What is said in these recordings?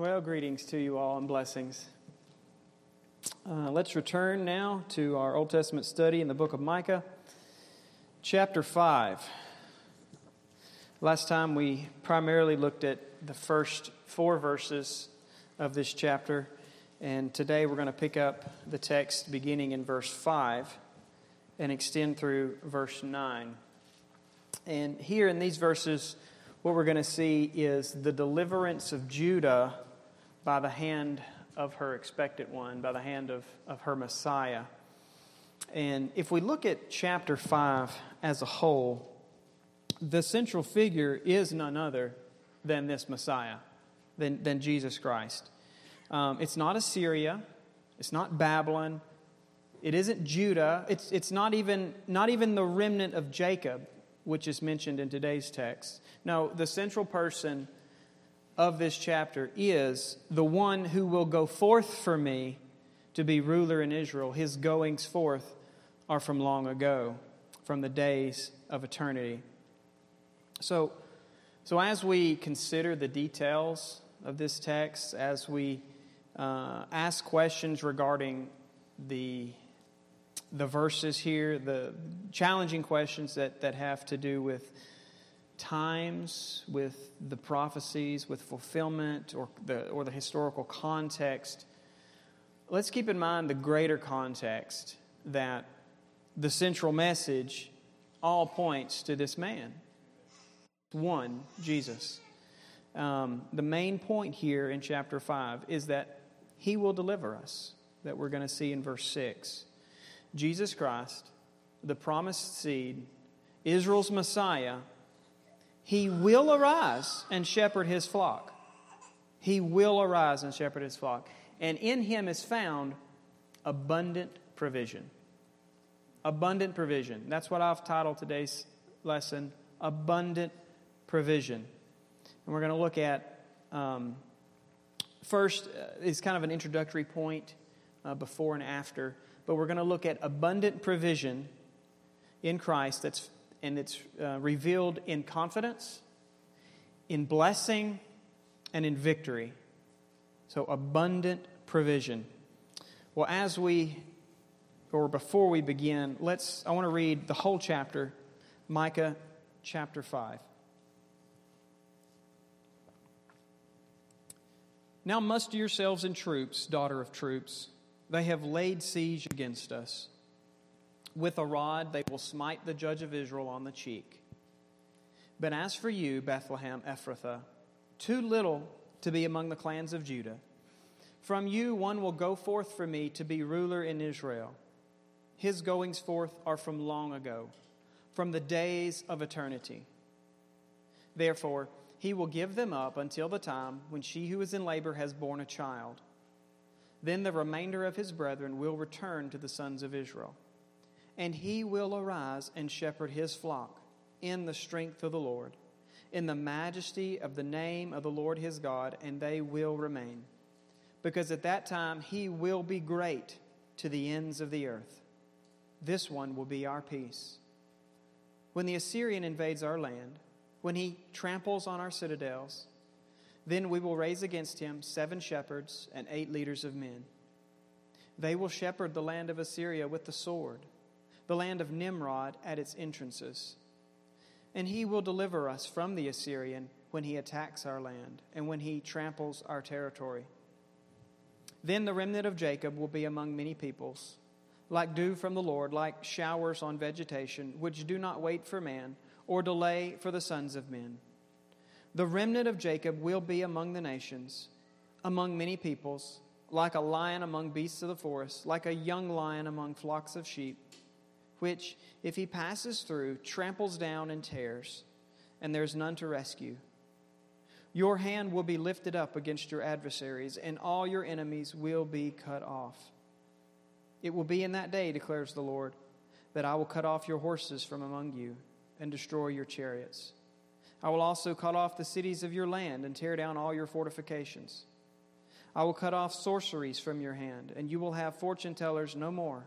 Well, greetings to you all and blessings. Uh, let's return now to our Old Testament study in the book of Micah, chapter 5. Last time we primarily looked at the first four verses of this chapter, and today we're going to pick up the text beginning in verse 5 and extend through verse 9. And here in these verses, what we're going to see is the deliverance of Judah by the hand of her expected one, by the hand of, of her Messiah. And if we look at chapter 5 as a whole, the central figure is none other than this Messiah, than, than Jesus Christ. Um, it's not Assyria, it's not Babylon, it isn't Judah, it's, it's not, even, not even the remnant of Jacob, which is mentioned in today's text. No, the central person of this chapter is the one who will go forth for me to be ruler in Israel. His goings forth are from long ago, from the days of eternity. So, so as we consider the details of this text, as we uh, ask questions regarding the the verses here, the challenging questions that, that have to do with times, with the prophecies, with fulfillment, or the, or the historical context, let's keep in mind the greater context that the central message all points to this man. One, Jesus. Um, the main point here in chapter 5 is that he will deliver us, that we're going to see in verse 6. Jesus Christ, the promised seed, Israel's Messiah, he will arise and shepherd his flock. He will arise and shepherd his flock. And in him is found abundant provision. Abundant provision. That's what I've titled today's lesson Abundant Provision. And we're going to look at um, first, uh, is kind of an introductory point uh, before and after but we're going to look at abundant provision in Christ that's and it's uh, revealed in confidence, in blessing, and in victory. So abundant provision. Well, as we or before we begin, let's I want to read the whole chapter, Micah chapter 5. Now muster yourselves in troops, daughter of troops. They have laid siege against us. With a rod they will smite the judge of Israel on the cheek. But as for you, Bethlehem Ephrathah, too little to be among the clans of Judah, from you one will go forth for me to be ruler in Israel. His goings forth are from long ago, from the days of eternity. Therefore, he will give them up until the time when she who is in labor has borne a child then the remainder of his brethren will return to the sons of Israel. And he will arise and shepherd his flock in the strength of the Lord, in the majesty of the name of the Lord his God, and they will remain. Because at that time he will be great to the ends of the earth. This one will be our peace. When the Assyrian invades our land, when he tramples on our citadels, then we will raise against him seven shepherds and eight leaders of men. They will shepherd the land of Assyria with the sword, the land of Nimrod at its entrances. And he will deliver us from the Assyrian when he attacks our land and when he tramples our territory. Then the remnant of Jacob will be among many peoples, like dew from the Lord, like showers on vegetation, which do not wait for man or delay for the sons of men. The remnant of Jacob will be among the nations, among many peoples, like a lion among beasts of the forest, like a young lion among flocks of sheep, which, if he passes through, tramples down and tears, and there's none to rescue. Your hand will be lifted up against your adversaries, and all your enemies will be cut off. It will be in that day, declares the Lord, that I will cut off your horses from among you and destroy your chariots. I will also cut off the cities of your land and tear down all your fortifications. I will cut off sorceries from your hand, and you will have fortune tellers no more.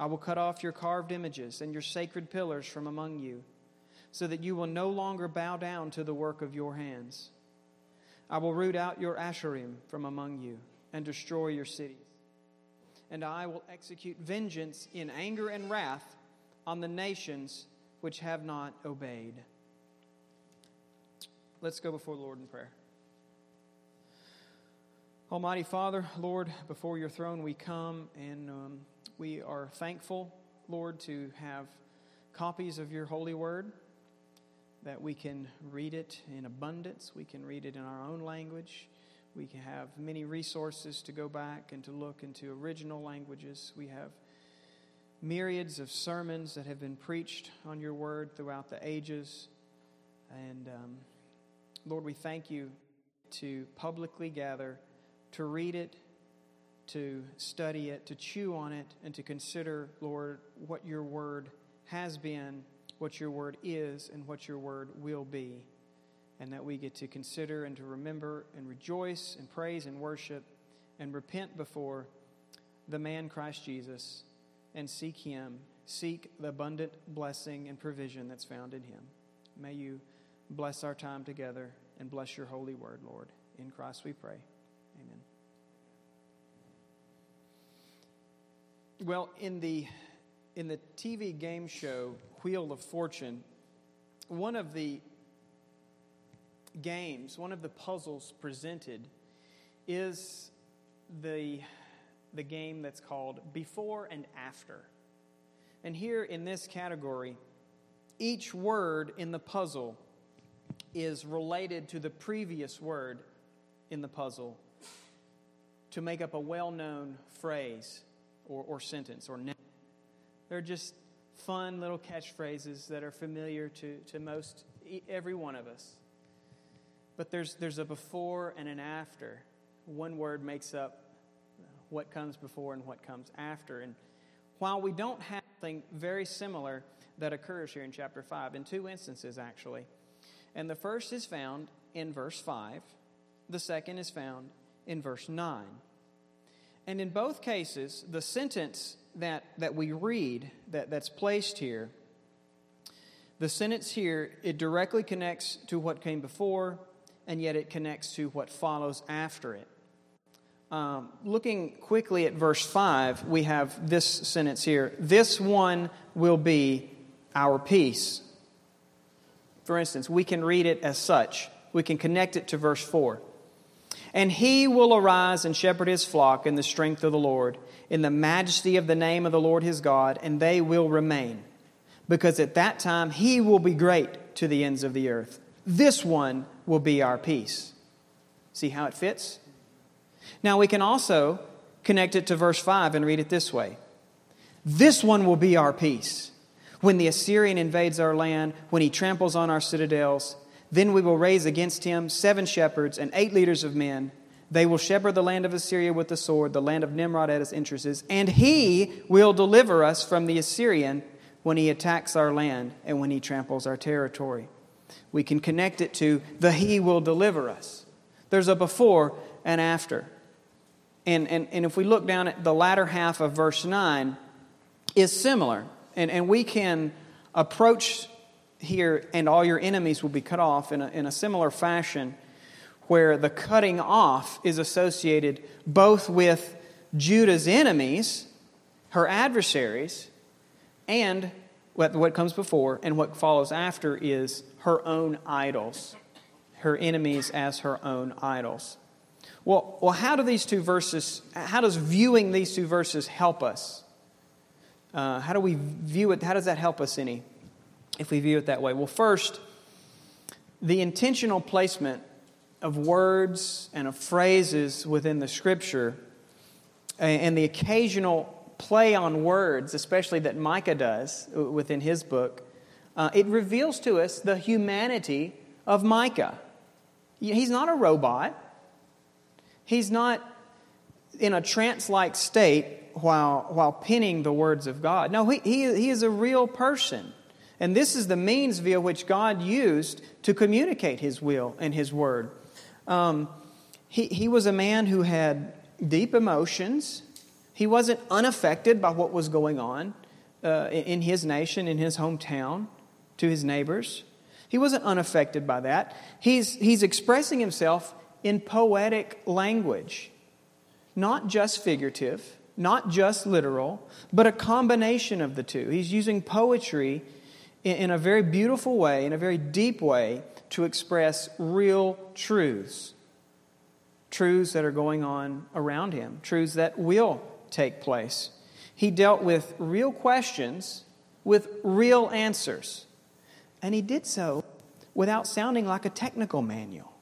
I will cut off your carved images and your sacred pillars from among you, so that you will no longer bow down to the work of your hands. I will root out your Asherim from among you and destroy your cities. And I will execute vengeance in anger and wrath on the nations which have not obeyed. Let's go before the Lord in prayer. Almighty Father, Lord, before your throne we come and um, we are thankful, Lord, to have copies of your holy word that we can read it in abundance. We can read it in our own language. We have many resources to go back and to look into original languages. We have myriads of sermons that have been preached on your word throughout the ages. And um, Lord, we thank you to publicly gather, to read it, to study it, to chew on it, and to consider, Lord, what your word has been what your word is and what your word will be. And that we get to consider and to remember and rejoice and praise and worship and repent before the man Christ Jesus and seek Him, seek the abundant blessing and provision that's found in Him. May you bless our time together and bless your holy word, Lord. In Christ we pray. Well, in the in the TV game show Wheel of Fortune, one of the games, one of the puzzles presented is the, the game that's called Before and After. And here in this category, each word in the puzzle is related to the previous word in the puzzle to make up a well known phrase or, or sentence or name. They're just fun little catchphrases that are familiar to, to most every one of us. But there's, there's a before and an after. One word makes up what comes before and what comes after. And while we don't have something very similar that occurs here in chapter 5, in two instances actually, and the first is found in verse 5, the second is found in verse 9. And in both cases, the sentence that, that we read that, that's placed here, the sentence here, it directly connects to what came before, and yet it connects to what follows after it. Um, looking quickly at verse 5, we have this sentence here This one will be our peace. For instance, we can read it as such. We can connect it to verse 4. And he will arise and shepherd his flock in the strength of the Lord, in the majesty of the name of the Lord his God, and they will remain. Because at that time he will be great to the ends of the earth. This one will be our peace. See how it fits? Now we can also connect it to verse 5 and read it this way This one will be our peace. When the Assyrian invades our land, when he tramples on our citadels, then we will raise against him seven shepherds and eight leaders of men. They will shepherd the land of Assyria with the sword, the land of Nimrod at its entrances, and he will deliver us from the Assyrian when he attacks our land and when he tramples our territory. We can connect it to the he will deliver us. There's a before and after. And, and, and if we look down at the latter half of verse 9, is similar. And, and we can approach here, and all your enemies will be cut off in a, in a similar fashion, where the cutting off is associated both with Judah's enemies, her adversaries, and what, what comes before and what follows after is her own idols, her enemies as her own idols. Well, well, how do these two verses, how does viewing these two verses help us? Uh, how do we view it? How does that help us any? If we view it that way? Well, first, the intentional placement of words and of phrases within the scripture and the occasional play on words, especially that Micah does within his book, uh, it reveals to us the humanity of Micah. He's not a robot. He's not in a trance like state while, while penning the words of God. No, he, he, he is a real person. And this is the means via which God used to communicate His will and His word. Um, he, he was a man who had deep emotions. He wasn't unaffected by what was going on uh, in his nation, in his hometown, to his neighbors. He wasn't unaffected by that. He's, he's expressing himself in poetic language, not just figurative, not just literal, but a combination of the two. He's using poetry in a very beautiful way, in a very deep way, to express real truths. Truths that are going on around him, truths that will take place. He dealt with real questions with real answers. And he did so without sounding like a technical manual.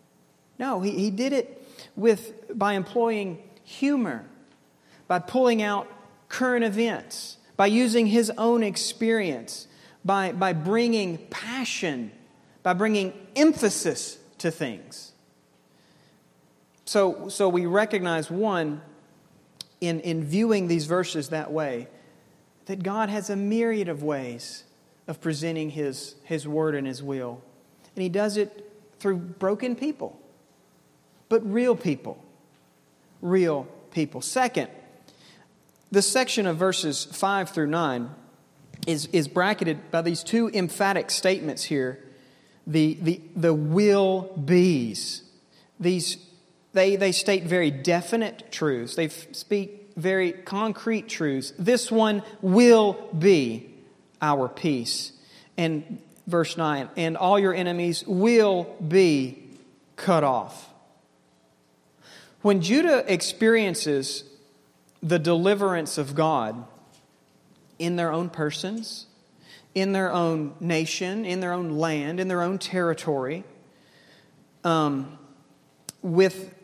No, he, he did it with, by employing humor, by pulling out current events, by using his own experience, by, by bringing passion, by bringing emphasis to things. So, so we recognize one, in, in viewing these verses that way, that God has a myriad of ways of presenting his, his word and his will. And he does it through broken people, but real people. Real people. Second, the section of verses 5 through 9 is, is bracketed by these two emphatic statements here the, the, the will be's. These, they, they state very definite truths. They speak very concrete truths. This one will be our peace. And verse 9, and all your enemies will be cut off. When Judah experiences the deliverance of God in their own persons, in their own nation, in their own land, in their own territory, um, with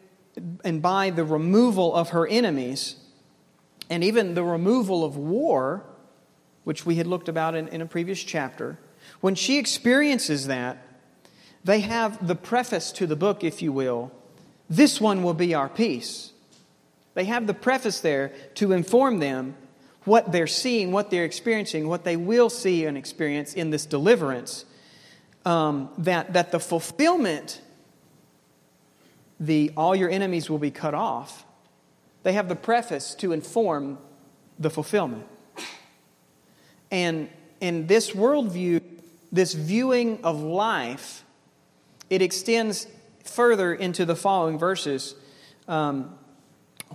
and by the removal of her enemies, and even the removal of war, which we had looked about in, in a previous chapter, when she experiences that, they have the preface to the book, if you will. This one will be our peace. They have the preface there to inform them what they're seeing, what they're experiencing, what they will see and experience in this deliverance. Um, that, that the fulfillment, the all your enemies will be cut off, they have the preface to inform the fulfillment. And in this worldview, this viewing of life, it extends further into the following verses um,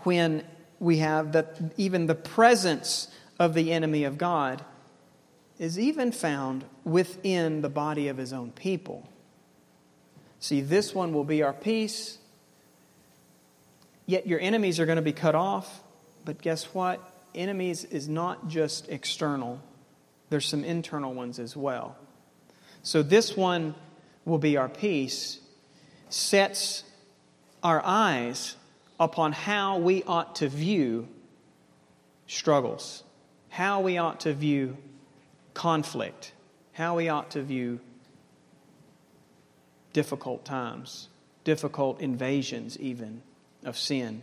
when we have that even the presence of the enemy of God is even found within the body of his own people. See, this one will be our peace, Yet your enemies are going to be cut off. But guess what? Enemies is not just external, there's some internal ones as well. So this one will be our peace, sets our eyes upon how we ought to view struggles, how we ought to view conflict, how we ought to view difficult times, difficult invasions, even of sin.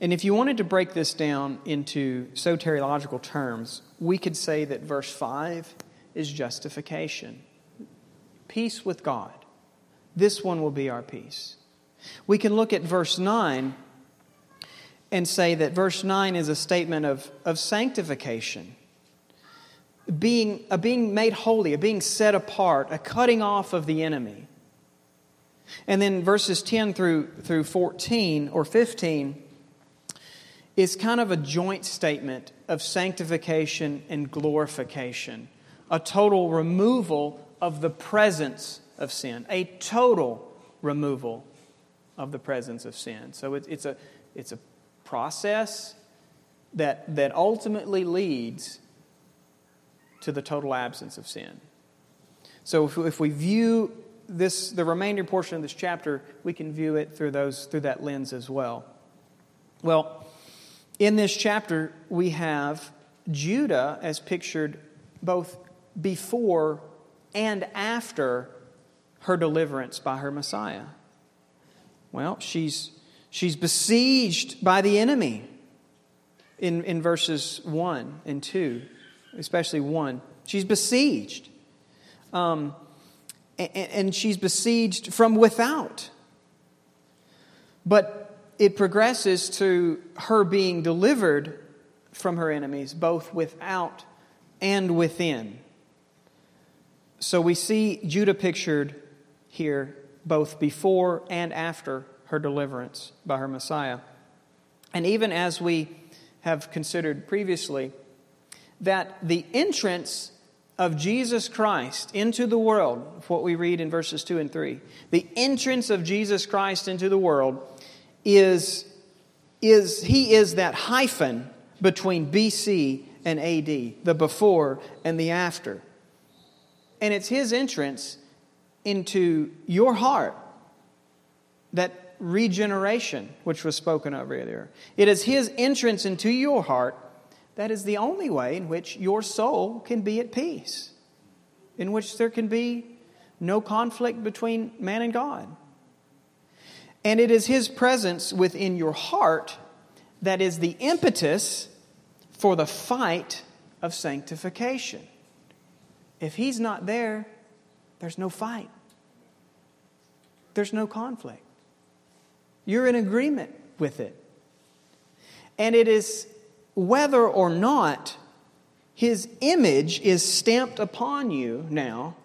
And if you wanted to break this down into soteriological terms, we could say that verse 5 is justification. Peace with God. This one will be our peace. We can look at verse 9 and say that verse 9 is a statement of, of sanctification, being, a being made holy, a being set apart, a cutting off of the enemy. And then verses 10 through, through 14 or 15 is kind of a joint statement of sanctification and glorification, a total removal of the presence of sin, a total removal of the presence of sin. So it, it's, a, it's a process that, that ultimately leads to the total absence of sin. So if, if we view this, the remainder portion of this chapter, we can view it through, those, through that lens as well. Well, in this chapter, we have Judah as pictured both before and after her deliverance by her Messiah. Well, she's, she's besieged by the enemy in, in verses 1 and 2, especially 1. She's besieged. Um, and she's besieged from without. But it progresses to her being delivered from her enemies, both without and within. So we see Judah pictured here both before and after her deliverance by her Messiah. And even as we have considered previously, that the entrance of Jesus Christ into the world, what we read in verses 2 and 3, the entrance of Jesus Christ into the world is, is he is that hyphen between BC and AD, the before and the after. And it's his entrance into your heart that regeneration, which was spoken of earlier. It is his entrance into your heart that is the only way in which your soul can be at peace, in which there can be no conflict between man and God. And it is His presence within your heart that is the impetus for the fight of sanctification. If He's not there, there's no fight, there's no conflict. You're in agreement with it. And it is whether or not his image is stamped upon you now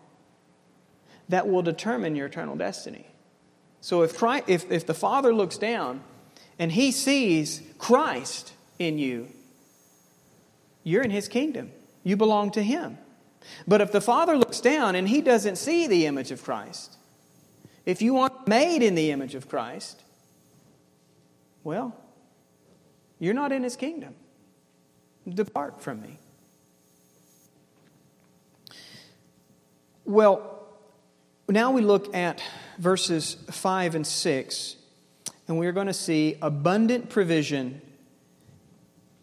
that will determine your eternal destiny. So if, Christ, if, if the Father looks down and he sees Christ in you, you're in his kingdom. You belong to him. But if the Father looks down and he doesn't see the image of Christ, if you aren't made in the image of Christ, well, you're not in his kingdom. Depart from me. Well, now we look at verses 5 and 6, and we're going to see abundant provision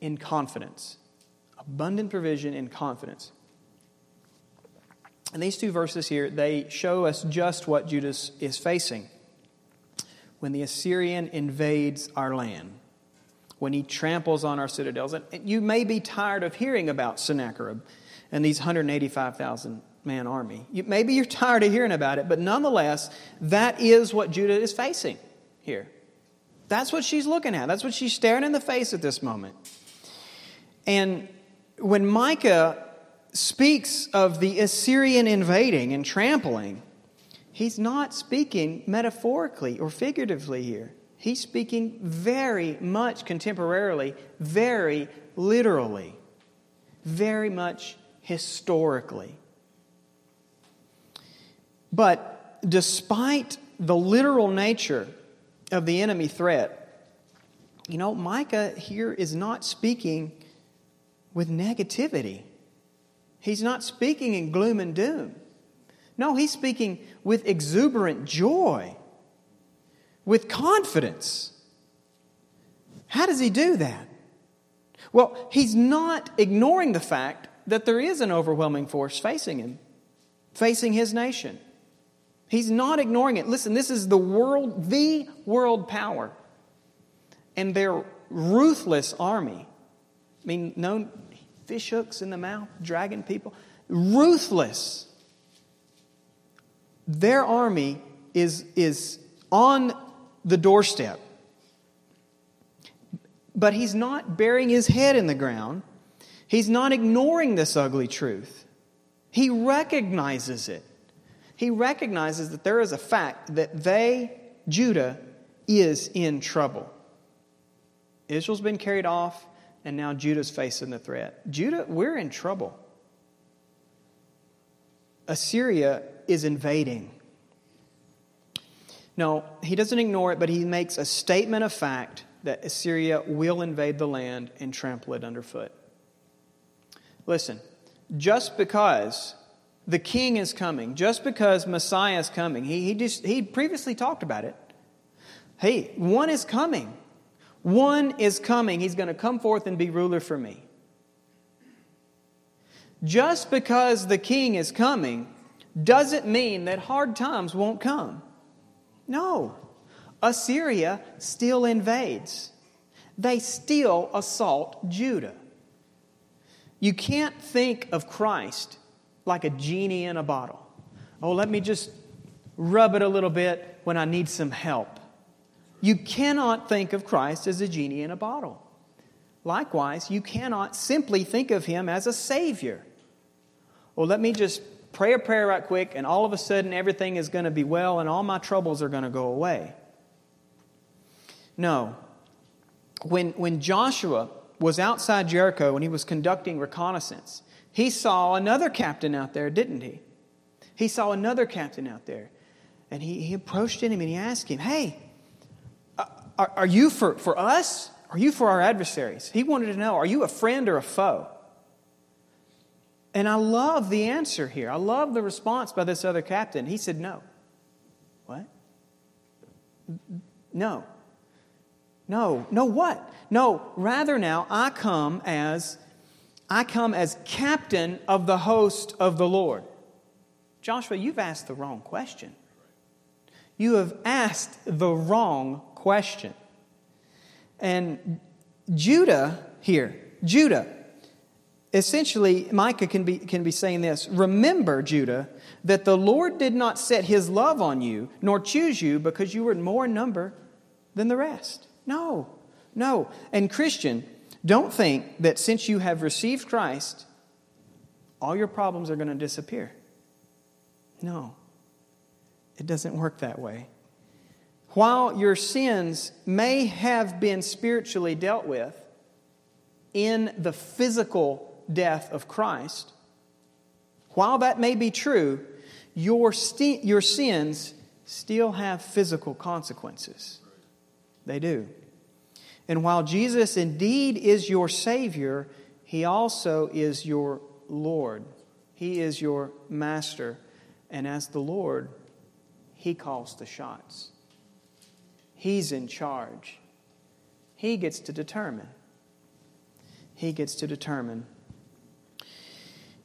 in confidence. Abundant provision in confidence. And these two verses here, they show us just what Judas is facing when the Assyrian invades our land when he tramples on our citadels. And you may be tired of hearing about Sennacherib and these 185,000 man army. You, maybe you're tired of hearing about it, but nonetheless, that is what Judah is facing here. That's what she's looking at. That's what she's staring in the face at this moment. And when Micah speaks of the Assyrian invading and trampling, he's not speaking metaphorically or figuratively here. He's speaking very much contemporarily, very literally, very much historically. But despite the literal nature of the enemy threat, you know, Micah here is not speaking with negativity. He's not speaking in gloom and doom. No, he's speaking with exuberant joy with confidence. How does he do that? Well, he's not ignoring the fact that there is an overwhelming force facing him, facing his nation. He's not ignoring it. Listen, this is the world, the world power, and their ruthless army. I mean, no fish hooks in the mouth, dragging people. Ruthless. Their army is, is on the doorstep. But he's not burying his head in the ground. He's not ignoring this ugly truth. He recognizes it. He recognizes that there is a fact that they, Judah, is in trouble. Israel's been carried off, and now Judah's facing the threat. Judah, we're in trouble. Assyria is invading. No, he doesn't ignore it, but he makes a statement of fact that Assyria will invade the land and trample it underfoot. Listen, just because the king is coming, just because Messiah is coming, he, he, just, he previously talked about it. Hey, one is coming. One is coming. He's going to come forth and be ruler for me. Just because the king is coming doesn't mean that hard times won't come. No. Assyria still invades, they still assault Judah. You can't think of Christ like a genie in a bottle. Oh, let me just rub it a little bit when I need some help. You cannot think of Christ as a genie in a bottle. Likewise, you cannot simply think of him as a savior. Well, let me just pray a prayer right quick, and all of a sudden everything is going to be well and all my troubles are going to go away. No. When, when Joshua was outside Jericho and he was conducting reconnaissance, he saw another captain out there, didn't he? He saw another captain out there. And he, he approached him and he asked him, Hey, are, are you for, for us? Are you for our adversaries? He wanted to know, Are you a friend or a foe? And I love the answer here. I love the response by this other captain. He said, No. What? No. No. No what? No, rather now I come as I come as captain of the host of the Lord. Joshua, you've asked the wrong question. You have asked the wrong question. And Judah here, Judah, essentially, Micah can be, can be saying this Remember, Judah, that the Lord did not set his love on you, nor choose you because you were more in number than the rest. No, no. And Christian, don't think that since you have received Christ, all your problems are going to disappear. No, it doesn't work that way. While your sins may have been spiritually dealt with in the physical death of Christ, while that may be true, your, st- your sins still have physical consequences. They do. And while Jesus indeed is your Savior, He also is your Lord. He is your Master. And as the Lord, He calls the shots. He's in charge. He gets to determine. He gets to determine.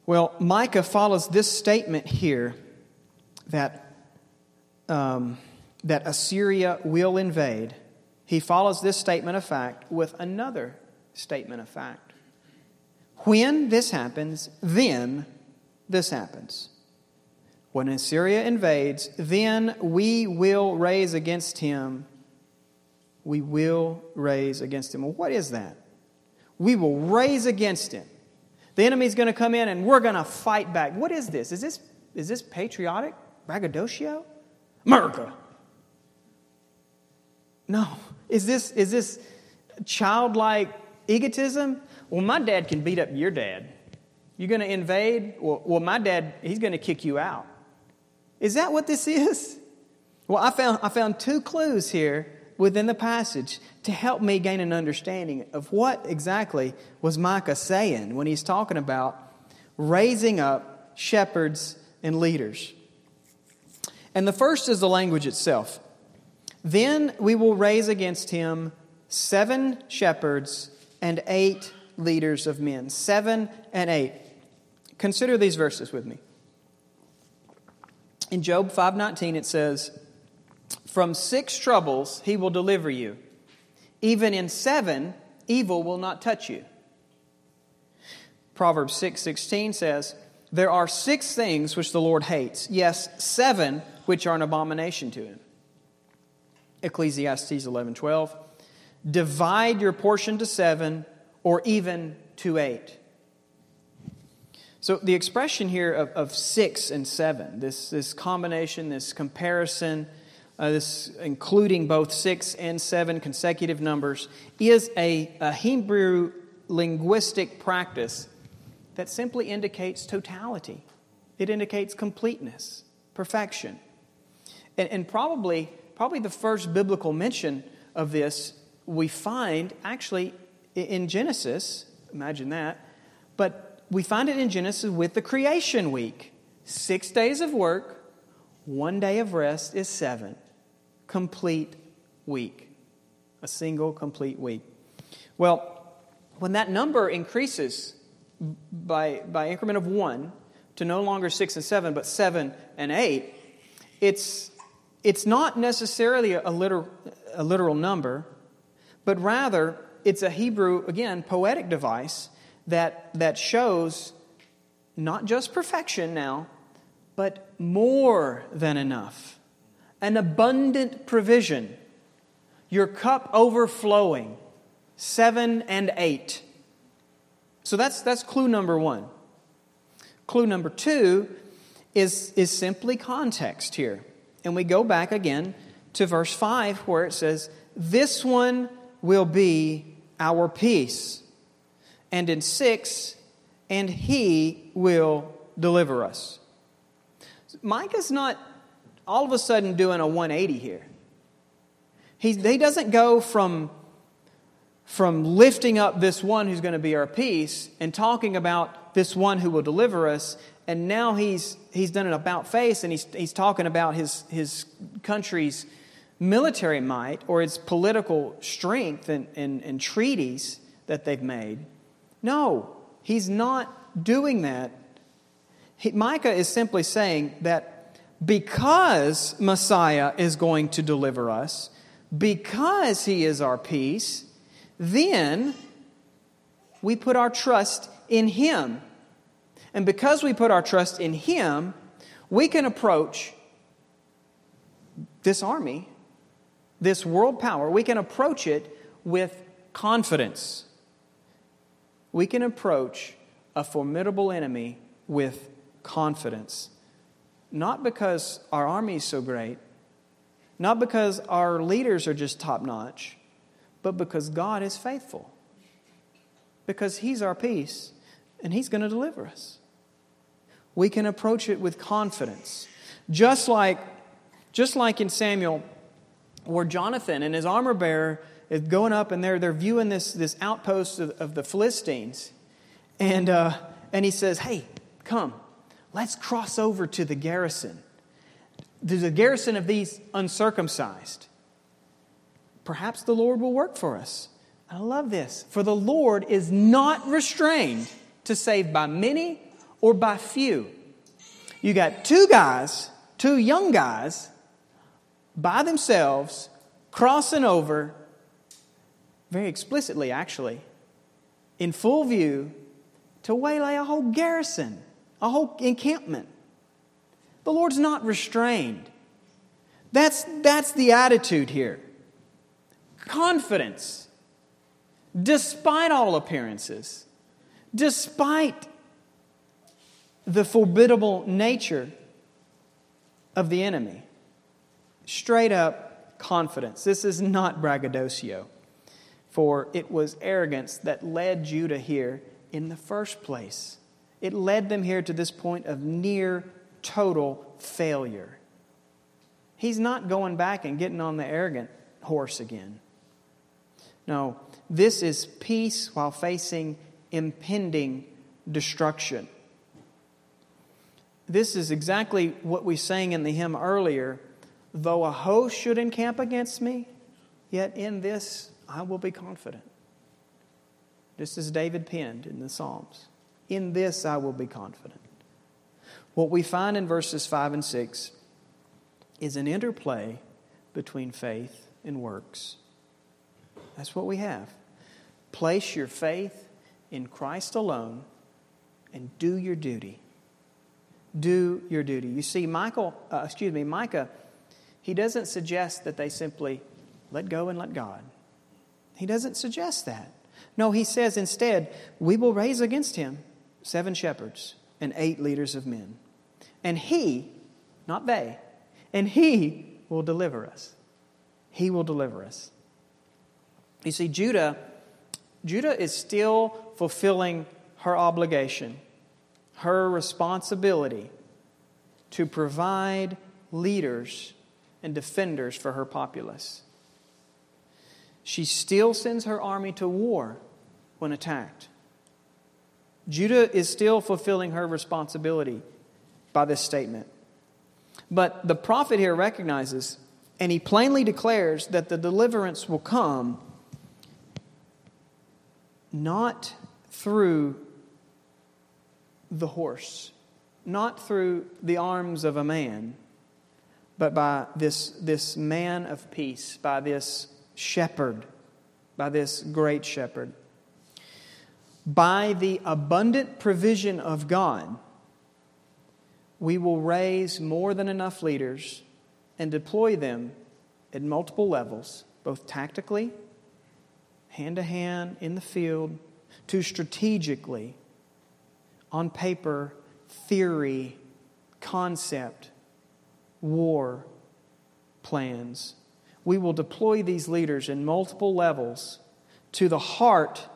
Well, Micah follows this statement here that, um, that Assyria will invade. He follows this statement of fact with another statement of fact. When this happens, then this happens. When Assyria invades, then we will raise against him. We will raise against him. Well, what is that? We will raise against him. The enemy's going to come in and we're going to fight back. What is this? Is this, is this patriotic braggadocio? America. No. Is this, is this childlike egotism? Well, my dad can beat up your dad. You're going to invade? Well, well, my dad, he's going to kick you out. Is that what this is? Well, I found, I found two clues here within the passage to help me gain an understanding of what exactly was Micah saying when he's talking about raising up shepherds and leaders. And the first is the language itself. Then we will raise against him seven shepherds and eight leaders of men. Seven and eight. Consider these verses with me. In Job 5:19 it says, "From six troubles he will deliver you. Even in seven evil will not touch you." Proverbs 6:16 says, "There are six things which the Lord hates, yes, seven which are an abomination to him." Ecclesiastes 11:12, "Divide your portion to seven or even to eight." So the expression here of, of six and seven, this, this combination, this comparison, uh, this including both six and seven consecutive numbers, is a, a Hebrew linguistic practice that simply indicates totality. It indicates completeness, perfection. And, and probably, probably the first biblical mention of this we find actually in Genesis. Imagine that. But we find it in Genesis with the creation week. Six days of work, one day of rest is seven. Complete week. A single complete week. Well, when that number increases by, by increment of one to no longer six and seven, but seven and eight, it's, it's not necessarily a literal, a literal number, but rather it's a Hebrew, again, poetic device that, that shows not just perfection now, but more than enough. An abundant provision. Your cup overflowing. Seven and eight. So that's, that's clue number one. Clue number two is, is simply context here. And we go back again to verse 5 where it says, This one will be our peace. And in 6, and he will deliver us. Micah's not all of a sudden doing a 180 here. He, he doesn't go from, from lifting up this one who's going to be our peace and talking about this one who will deliver us, and now he's, he's done an about face and he's, he's talking about his, his country's military might or its political strength and, and, and treaties that they've made. No, he's not doing that. He, Micah is simply saying that because Messiah is going to deliver us, because he is our peace, then we put our trust in him. And because we put our trust in him, we can approach this army, this world power, we can approach it with confidence. We can approach a formidable enemy with confidence. Not because our army is so great, not because our leaders are just top notch, but because God is faithful. Because He's our peace and He's going to deliver us. We can approach it with confidence. Just like, just like in Samuel, where Jonathan and his armor bearer is going up and they're, they're viewing this, this outpost of, of the Philistines. And, uh, and he says, Hey, come, let's cross over to the garrison there's a garrison of these uncircumcised. Perhaps the Lord will work for us. I love this. For the Lord is not restrained to save by many or by few. You got two guys, two young guys, by themselves, crossing over, very explicitly actually, in full view, to waylay a whole garrison, a whole encampment. The Lord's not restrained. That's, that's the attitude here. Confidence, despite all appearances, despite the formidable nature of the enemy. Straight up confidence. This is not braggadocio, for it was arrogance that led Judah here in the first place. It led them here to this point of near total failure. He's not going back and getting on the arrogant horse again. No, this is peace while facing impending destruction. This is exactly what we sang in the hymn earlier. Though a host should encamp against me, yet in this I will be confident. Just as David penned in the Psalms. In this I will be confident. What we find in verses 5 and 6 is an interplay between faith and works. That's what we have. Place your faith in Christ alone and do your duty. Do your duty. You see, Michael, uh, excuse me, Micah, he doesn't suggest that they simply let go and let God. He doesn't suggest that. No, he says instead, we will raise against him seven shepherds and eight leaders of men and He, not they, and He will deliver us. He will deliver us. You see, Judah, Judah is still fulfilling her obligation, her responsibility to provide leaders and defenders for her populace. She still sends her army to war when attacked. Judah is still fulfilling her responsibility by this statement. But the prophet here recognizes, and he plainly declares that the deliverance will come not through the horse, not through the arms of a man, but by this, this man of peace, by this shepherd, by this great shepherd. By the abundant provision of God, we will raise more than enough leaders and deploy them at multiple levels, both tactically, hand to hand, in the field, to strategically, on paper, theory, concept war plans. We will deploy these leaders in multiple levels to the heart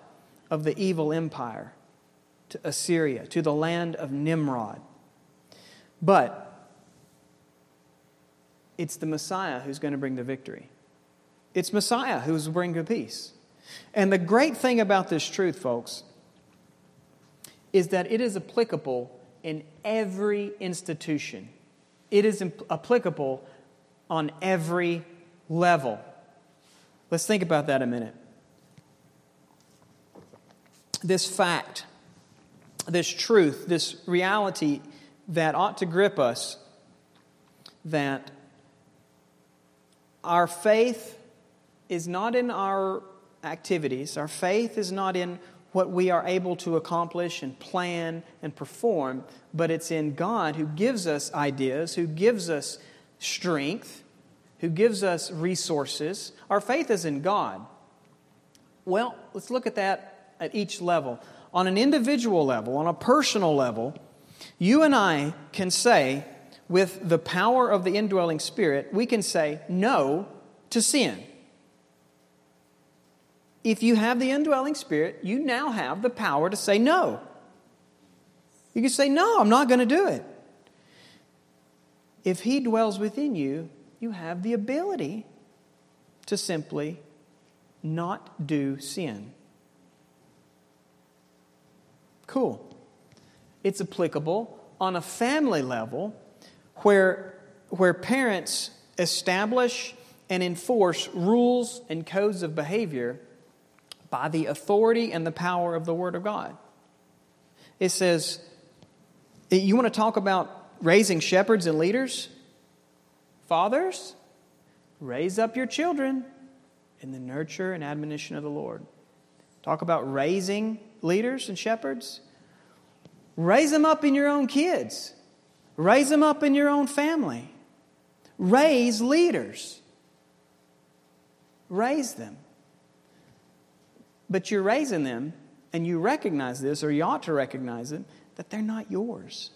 of the evil empire, to Assyria, to the land of Nimrod. But it's the Messiah who's going to bring the victory. It's Messiah who's bring the peace. And the great thing about this truth, folks, is that it is applicable in every institution. It is applicable on every level. Let's think about that a minute. This fact, this truth, this reality that ought to grip us that our faith is not in our activities, our faith is not in what we are able to accomplish and plan and perform, but it's in God who gives us ideas, who gives us strength, who gives us resources. Our faith is in God. Well, let's look at that at each level. On an individual level, on a personal level, you and I can say, with the power of the indwelling spirit, we can say no to sin. If you have the indwelling spirit, you now have the power to say no. You can say, No, I'm not going to do it. If He dwells within you, you have the ability to simply not do sin. Cool. It's applicable on a family level where, where parents establish and enforce rules and codes of behavior by the authority and the power of the Word of God. It says, you want to talk about raising shepherds and leaders? Fathers, raise up your children in the nurture and admonition of the Lord. Talk about raising leaders and shepherds. Raise them up in your own kids, raise them up in your own family. Raise leaders. Raise them. But you're raising them, and you recognize this, or you ought to recognize it, that they're not yours.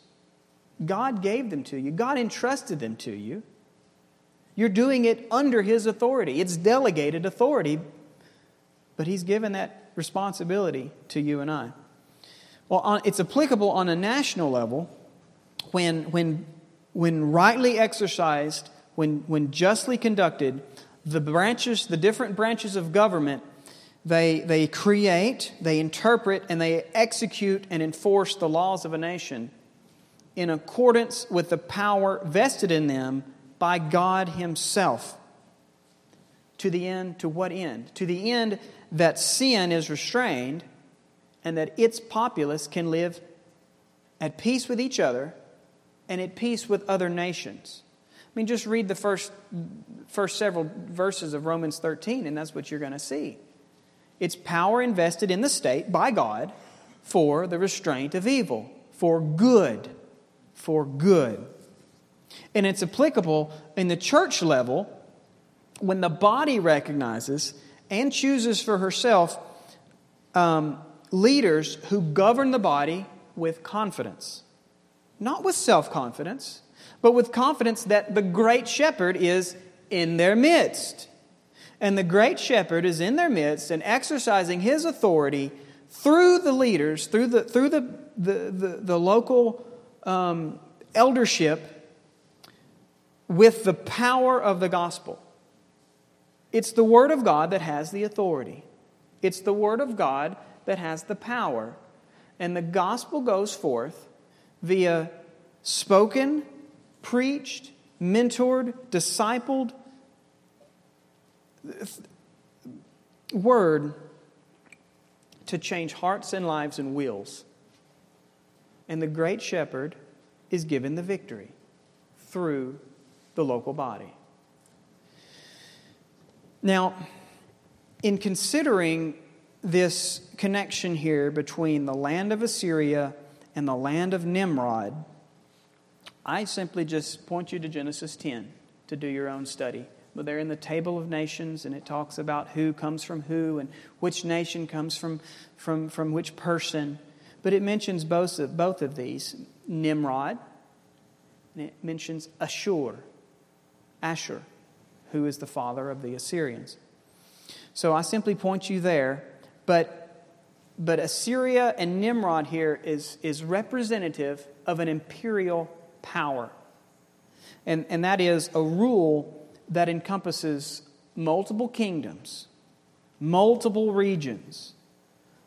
God gave them to you, God entrusted them to you. You're doing it under His authority. It's delegated authority, but He's given that responsibility to you and I. Well, on, it's applicable on a national level when, when, when rightly exercised, when, when justly conducted, the branches, the different branches of government they, they create, they interpret, and they execute and enforce the laws of a nation in accordance with the power vested in them by God Himself. To the end, to what end? To the end that sin is restrained and that its populace can live at peace with each other and at peace with other nations. I mean, just read the first, first several verses of Romans 13, and that's what you're going to see. It's power invested in the state by God for the restraint of evil, for good, for good. And it's applicable in the church level when the body recognizes and chooses for herself um, leaders who govern the body with confidence. Not with self confidence, but with confidence that the great shepherd is in their midst. And the great shepherd is in their midst and exercising his authority through the leaders, through the, through the, the, the, the local um, eldership, with the power of the gospel. It's the Word of God that has the authority, it's the Word of God that has the power. And the gospel goes forth via spoken, preached, mentored, discipled, word to change hearts and lives and wills. And the great shepherd is given the victory through the local body. Now, in considering this connection here between the land of Assyria and the land of Nimrod, I simply just point you to Genesis 10 to do your own study. But they're in the table of nations and it talks about who comes from who and which nation comes from, from, from which person. But it mentions both of, both of these. Nimrod and it mentions Ashur, Ashur, who is the father of the Assyrians. So I simply point you there, but, but Assyria and Nimrod here is, is representative of an imperial power. And, and that is a rule that encompasses multiple kingdoms, multiple regions,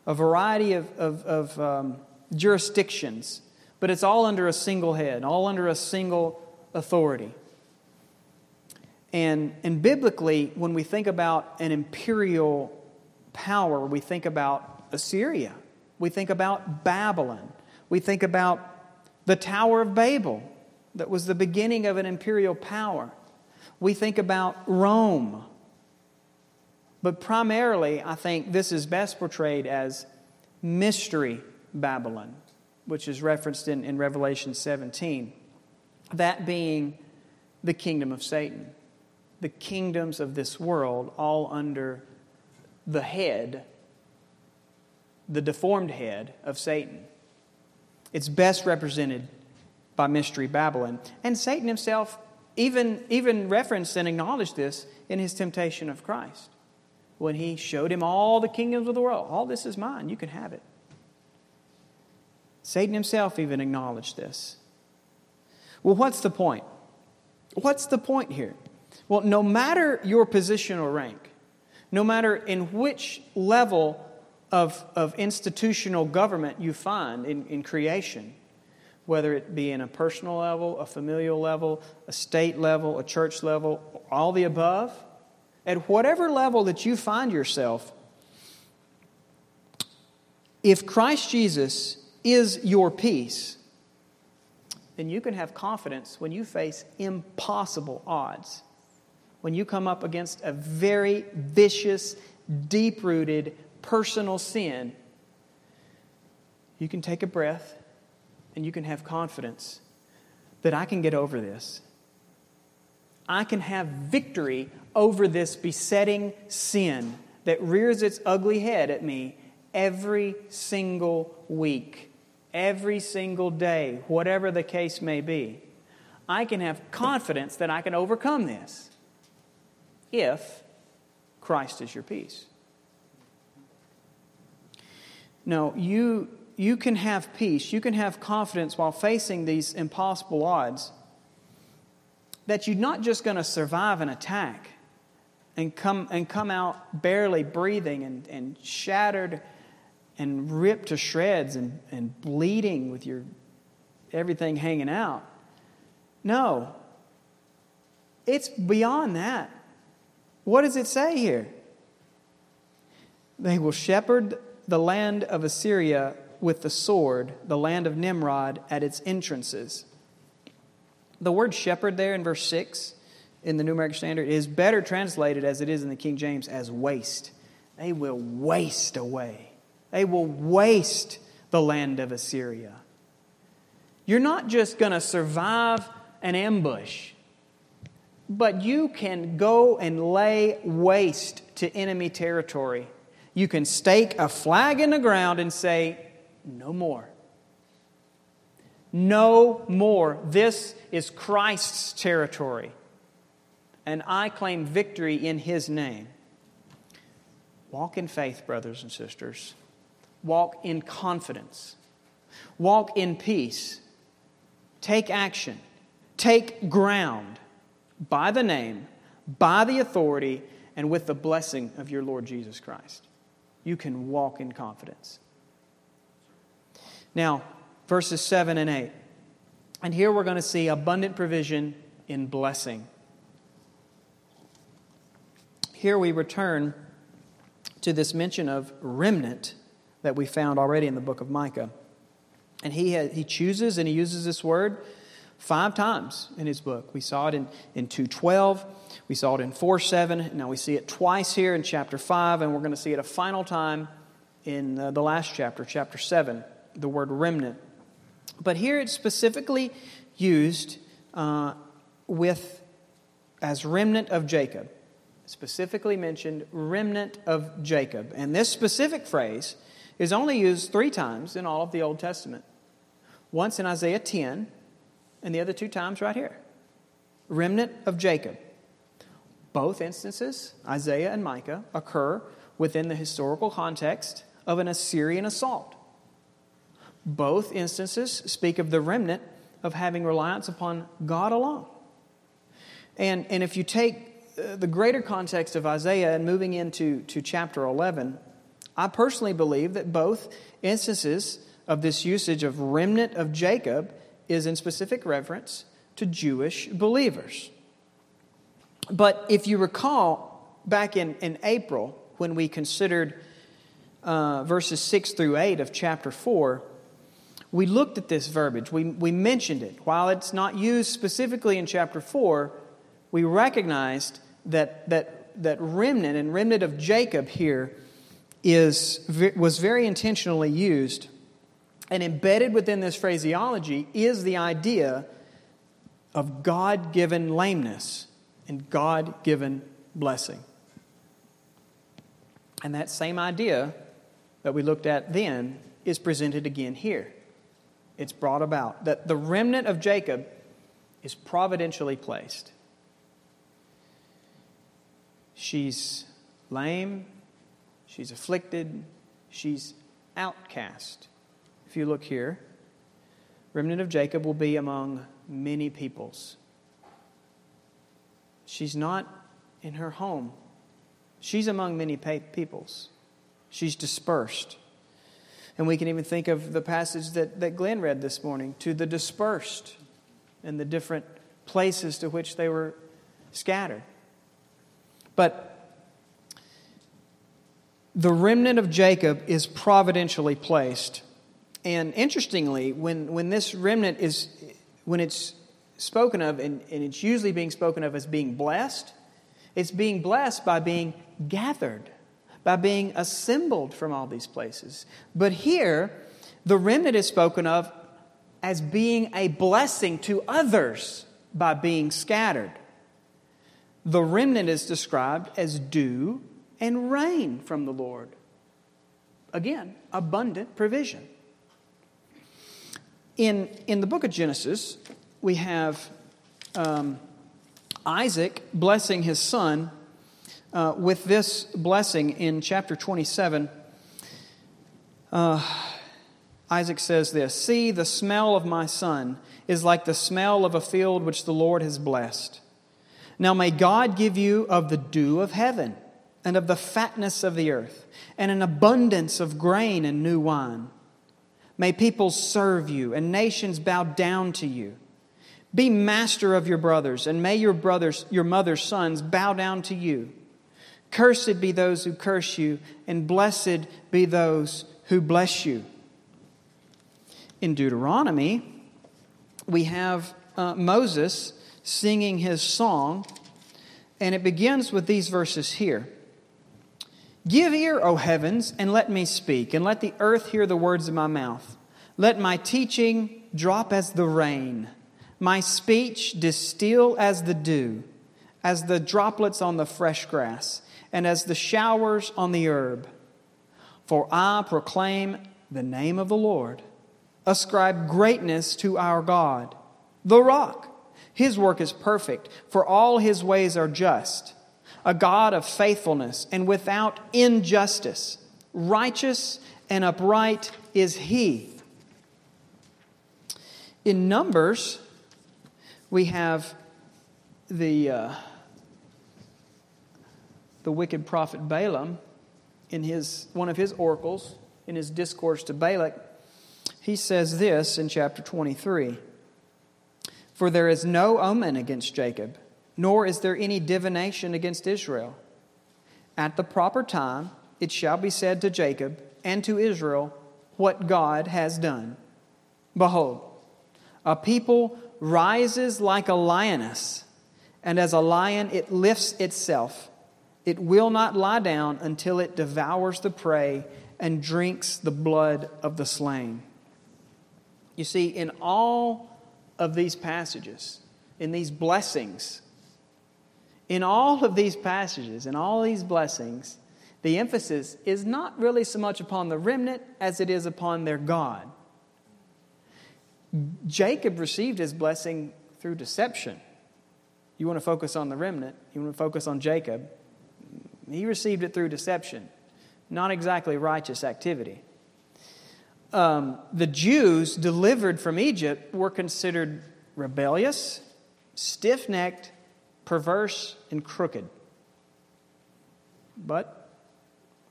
a variety of, of, of um, jurisdictions, but it's all under a single head, all under a single authority. And, and biblically, when we think about an imperial power, we think about Assyria, we think about Babylon, we think about the Tower of Babel, that was the beginning of an imperial power. We think about Rome. But primarily, I think this is best portrayed as mystery Babylon, which is referenced in, in Revelation 17. That being the kingdom of Satan, the kingdoms of this world, all under the head, the deformed head of Satan. It's best represented by Mystery Babylon. And Satan himself even, even referenced and acknowledged this in his temptation of Christ when he showed him all the kingdoms of the world. All this is mine, you can have it. Satan himself even acknowledged this. Well, what's the point? What's the point here? Well, no matter your position or rank, no matter in which level of, of institutional government you find in, in creation, whether it be in a personal level, a familial level, a state level, a church level, all the above, at whatever level that you find yourself, if Christ Jesus is your peace, then you can have confidence when you face impossible odds. When you come up against a very vicious, deep rooted personal sin, you can take a breath and you can have confidence that I can get over this. I can have victory over this besetting sin that rears its ugly head at me every single week, every single day, whatever the case may be. I can have confidence that I can overcome this if Christ is your peace. No, you you can have peace, you can have confidence while facing these impossible odds that you're not just going to survive an attack and come, and come out barely breathing and, and shattered and ripped to shreds and, and bleeding with your everything hanging out. No, it's beyond that. What does it say here? They will shepherd the land of Assyria with the sword, the land of Nimrod, at its entrances. The word shepherd there in verse 6 in the New American Standard is better translated as it is in the King James as waste. They will waste away. They will waste the land of Assyria. You're not just going to survive an ambush, but you can go and lay waste to enemy territory. You can stake a flag in the ground and say, no more. No more. This is Christ's territory. And I claim victory in His name. Walk in faith, brothers and sisters. Walk in confidence. Walk in peace. Take action. Take ground by the name, by the authority, and with the blessing of your Lord Jesus Christ. You can walk in confidence. Now, verses 7 and 8. And here we're going to see abundant provision in blessing. Here we return to this mention of remnant that we found already in the book of Micah. And he, has, he chooses and he uses this word five times in his book. We saw it in, in 212, we saw it in 4 7, now we see it twice here in chapter 5, and we're going to see it a final time in uh, the last chapter, chapter 7 the word remnant. But here it's specifically used uh, with as remnant of Jacob. Specifically mentioned remnant of Jacob. And this specific phrase is only used three times in all of the Old Testament. Once in Isaiah 10, and the other two times right here. Remnant of Jacob. Both instances, Isaiah and Micah, occur within the historical context of an Assyrian assault. Both instances speak of the remnant of having reliance upon God alone. And, and if you take uh, the greater context of Isaiah and moving into to chapter 11, I personally believe that both instances of this usage of remnant of Jacob is in specific reference to Jewish believers. But if you recall, back in, in April, when we considered uh, verses 6 through 8 of chapter 4, we looked at this verbiage. We, we mentioned it. While it's not used specifically in chapter 4, we recognized that, that, that remnant and remnant of Jacob here is, was very intentionally used. And embedded within this phraseology is the idea of God given lameness and God given blessing. And that same idea that we looked at then is presented again here. It's brought about that the remnant of Jacob is providentially placed. She's lame, she's afflicted, she's outcast. If you look here, remnant of Jacob will be among many peoples. She's not in her home. She's among many peoples. She's dispersed. And we can even think of the passage that, that Glenn read this morning to the dispersed and the different places to which they were scattered. But the remnant of Jacob is providentially placed. And interestingly, when, when this remnant is, when it's spoken of, and, and it's usually being spoken of as being blessed, it's being blessed by being gathered, by being assembled from all these places. But here, the remnant is spoken of as being a blessing to others by being scattered. The remnant is described as dew and rain from the Lord. Again, abundant provision. In, in the book of Genesis, we have um, Isaac blessing his son uh, with this blessing in chapter 27. Uh, Isaac says this See, the smell of my son is like the smell of a field which the Lord has blessed. Now may God give you of the dew of heaven and of the fatness of the earth and an abundance of grain and new wine. May people serve you and nations bow down to you. Be master of your brothers, and may your brothers, your mother's sons, bow down to you. Cursed be those who curse you, and blessed be those who bless you. In Deuteronomy, we have uh, Moses singing his song, and it begins with these verses here Give ear, O heavens, and let me speak, and let the earth hear the words of my mouth. Let my teaching drop as the rain, my speech distill as the dew, as the droplets on the fresh grass, and as the showers on the herb. For I proclaim the name of the Lord. Ascribe greatness to our God, the rock. His work is perfect, for all his ways are just. A God of faithfulness and without injustice. Righteous and upright is he. In Numbers, we have the, uh, the wicked prophet Balaam in his, one of his oracles, in his discourse to Balak. He says this in chapter 23 for there is no omen against Jacob, nor is there any divination against Israel. At the proper time, it shall be said to Jacob and to Israel what God has done. Behold, a people rises like a lioness, and as a lion it lifts itself. It will not lie down until it devours the prey and drinks the blood of the slain. You see, in all of these passages, in these blessings, in all of these passages, in all these blessings, the emphasis is not really so much upon the remnant as it is upon their God. Jacob received his blessing through deception. You want to focus on the remnant, you want to focus on Jacob. He received it through deception, not exactly righteous activity. Um, the Jews delivered from Egypt were considered rebellious, stiff necked, perverse, and crooked. But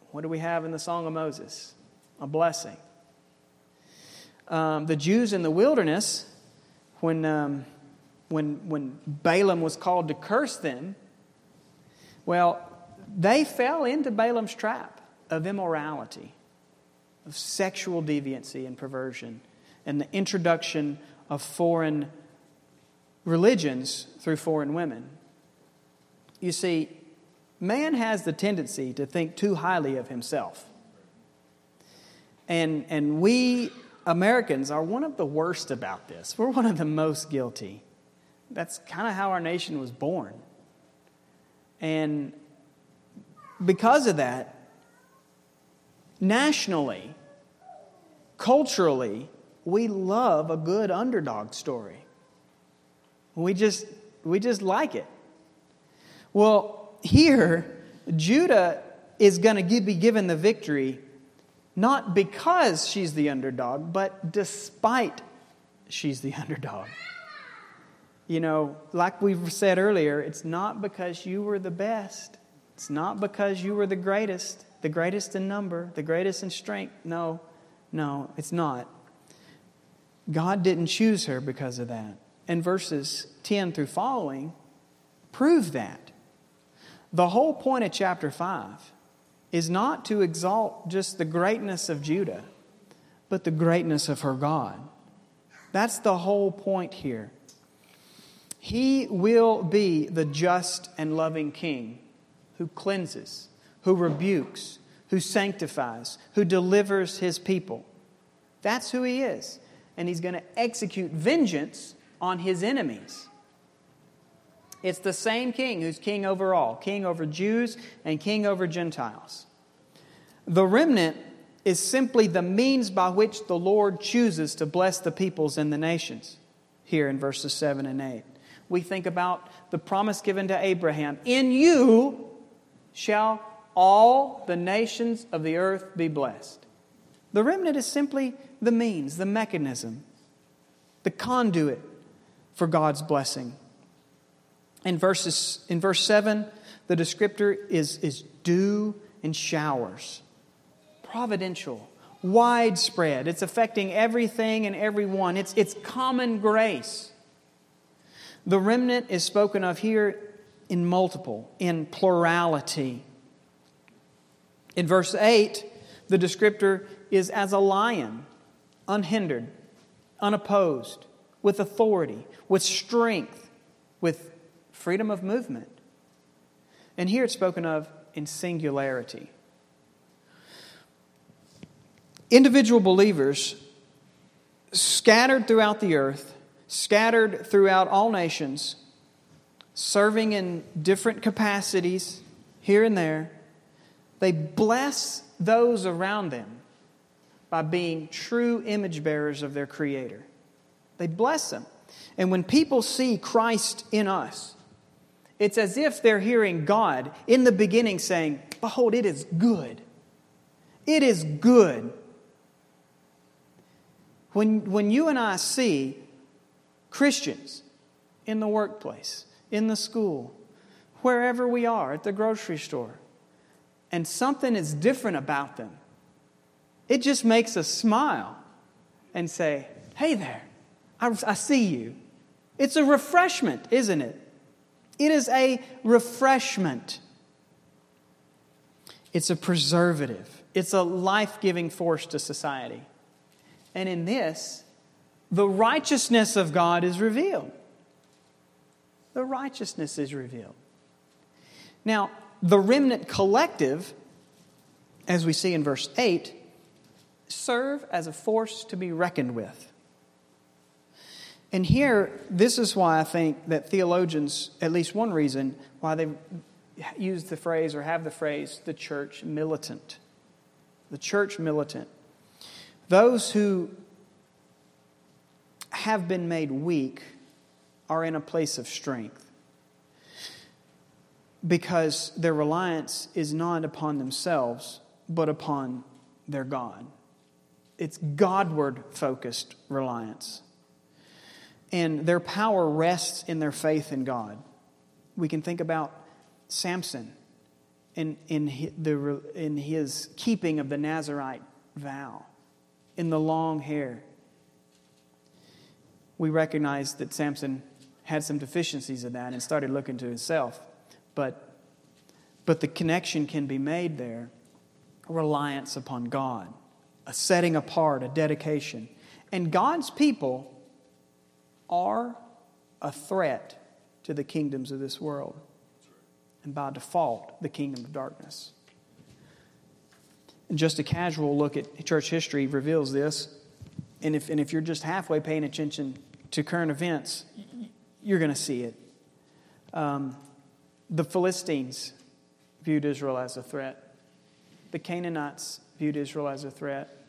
what do we have in the Song of Moses? A blessing. Um, the Jews in the wilderness, when, um, when, when Balaam was called to curse them, well, they fell into Balaam's trap of immorality, of sexual deviancy and perversion, and the introduction of foreign religions through foreign women. You see, man has the tendency to think too highly of himself. And, and we Americans are one of the worst about this. We're one of the most guilty. That's kind of how our nation was born. And because of that, nationally, culturally, we love a good underdog story. We just, we just like it. Well, here, Judah is going to be given the victory not because she's the underdog, but despite she's the underdog. You know, like we've said earlier, it's not because you were the best. It's not because you were the greatest, the greatest in number, the greatest in strength. No, no, it's not. God didn't choose her because of that. And verses 10 through following prove that. The whole point of chapter 5 is not to exalt just the greatness of Judah, but the greatness of her God. That's the whole point here. He will be the just and loving king who cleanses, who rebukes, who sanctifies, who delivers his people. That's who he is. And he's going to execute vengeance on his enemies. It's the same king who's king over all king over Jews and king over Gentiles. The remnant is simply the means by which the Lord chooses to bless the peoples and the nations, here in verses 7 and 8. We think about the promise given to Abraham In you shall all the nations of the earth be blessed. The remnant is simply the means, the mechanism, the conduit for God's blessing. In, verses, in verse 7, the descriptor is, is dew and showers. Providential, widespread. It's affecting everything and everyone. It's, it's common grace. The remnant is spoken of here in multiple, in plurality. In verse 8, the descriptor is as a lion, unhindered, unopposed, with authority, with strength, with freedom of movement. And here it's spoken of in singularity. Individual believers scattered throughout the earth, scattered throughout all nations, serving in different capacities here and there, they bless those around them by being true image bearers of their Creator. They bless them. And when people see Christ in us, it's as if they're hearing God in the beginning saying, Behold, it is good. It is good. When, when you and I see Christians in the workplace, in the school, wherever we are, at the grocery store, and something is different about them, it just makes us smile and say, Hey there, I, I see you. It's a refreshment, isn't it? It is a refreshment. It's a preservative. It's a life giving force to society. And in this, the righteousness of God is revealed. The righteousness is revealed. Now, the remnant collective, as we see in verse 8, serve as a force to be reckoned with. And here, this is why I think that theologians, at least one reason, why they use the phrase or have the phrase the church militant. The church militant. Those who have been made weak are in a place of strength because their reliance is not upon themselves, but upon their God. It's Godward focused reliance. And their power rests in their faith in God. We can think about Samson in, in, his, the, in his keeping of the Nazarite vow, in the long hair. We recognize that Samson had some deficiencies in that and started looking to himself. But, but the connection can be made there reliance upon God, a setting apart, a dedication. And God's people are a threat to the kingdoms of this world. And by default, the kingdom of darkness. And just a casual look at church history reveals this. And if, and if you're just halfway paying attention to current events, you're going to see it. Um, the Philistines viewed Israel as a threat, the Canaanites viewed Israel as a threat,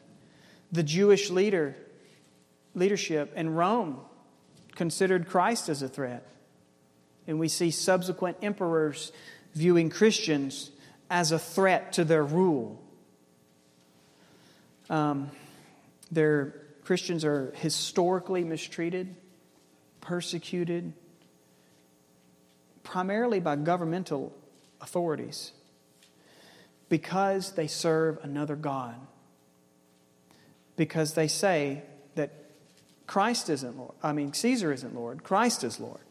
the Jewish leader, leadership in Rome considered Christ as a threat. And we see subsequent emperors viewing Christians as a threat to their rule. Um, their Christians are historically mistreated persecuted primarily by governmental authorities because they serve another God. Because they say Christ isn't Lord. I mean, Caesar isn't Lord. Christ is Lord.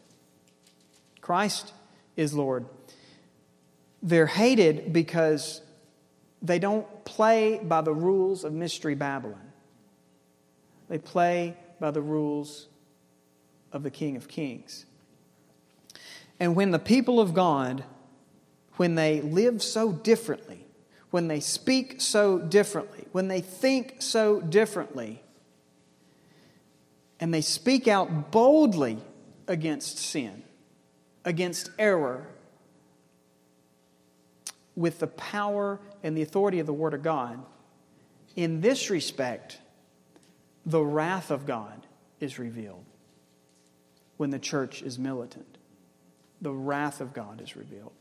Christ is Lord. They're hated because they don't play by the rules of Mystery Babylon. They play by the rules of the King of Kings. And when the people of God, when they live so differently, when they speak so differently, when they think so differently, and they speak out boldly against sin, against error, with the power and the authority of the Word of God, in this respect, the wrath of God is revealed when the church is militant. The wrath of God is revealed.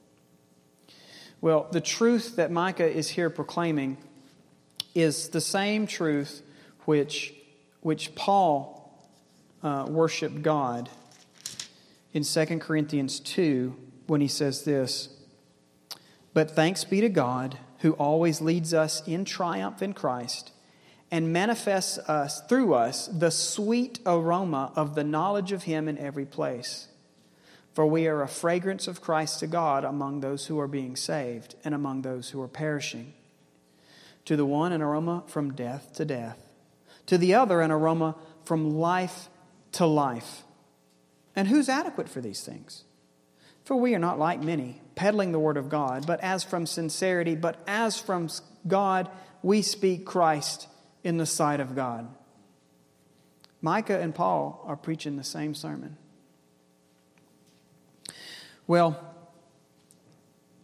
Well, the truth that Micah is here proclaiming is the same truth which, which Paul uh, worshiped God in 2 Corinthians 2 when he says this But thanks be to God who always leads us in triumph in Christ and manifests us through us the sweet aroma of the knowledge of him in every place. For we are a fragrance of Christ to God among those who are being saved and among those who are perishing. To the one, an aroma from death to death, to the other, an aroma from life to life. And who's adequate for these things? For we are not like many, peddling the word of God, but as from sincerity, but as from God, we speak Christ in the sight of God. Micah and Paul are preaching the same sermon. Well,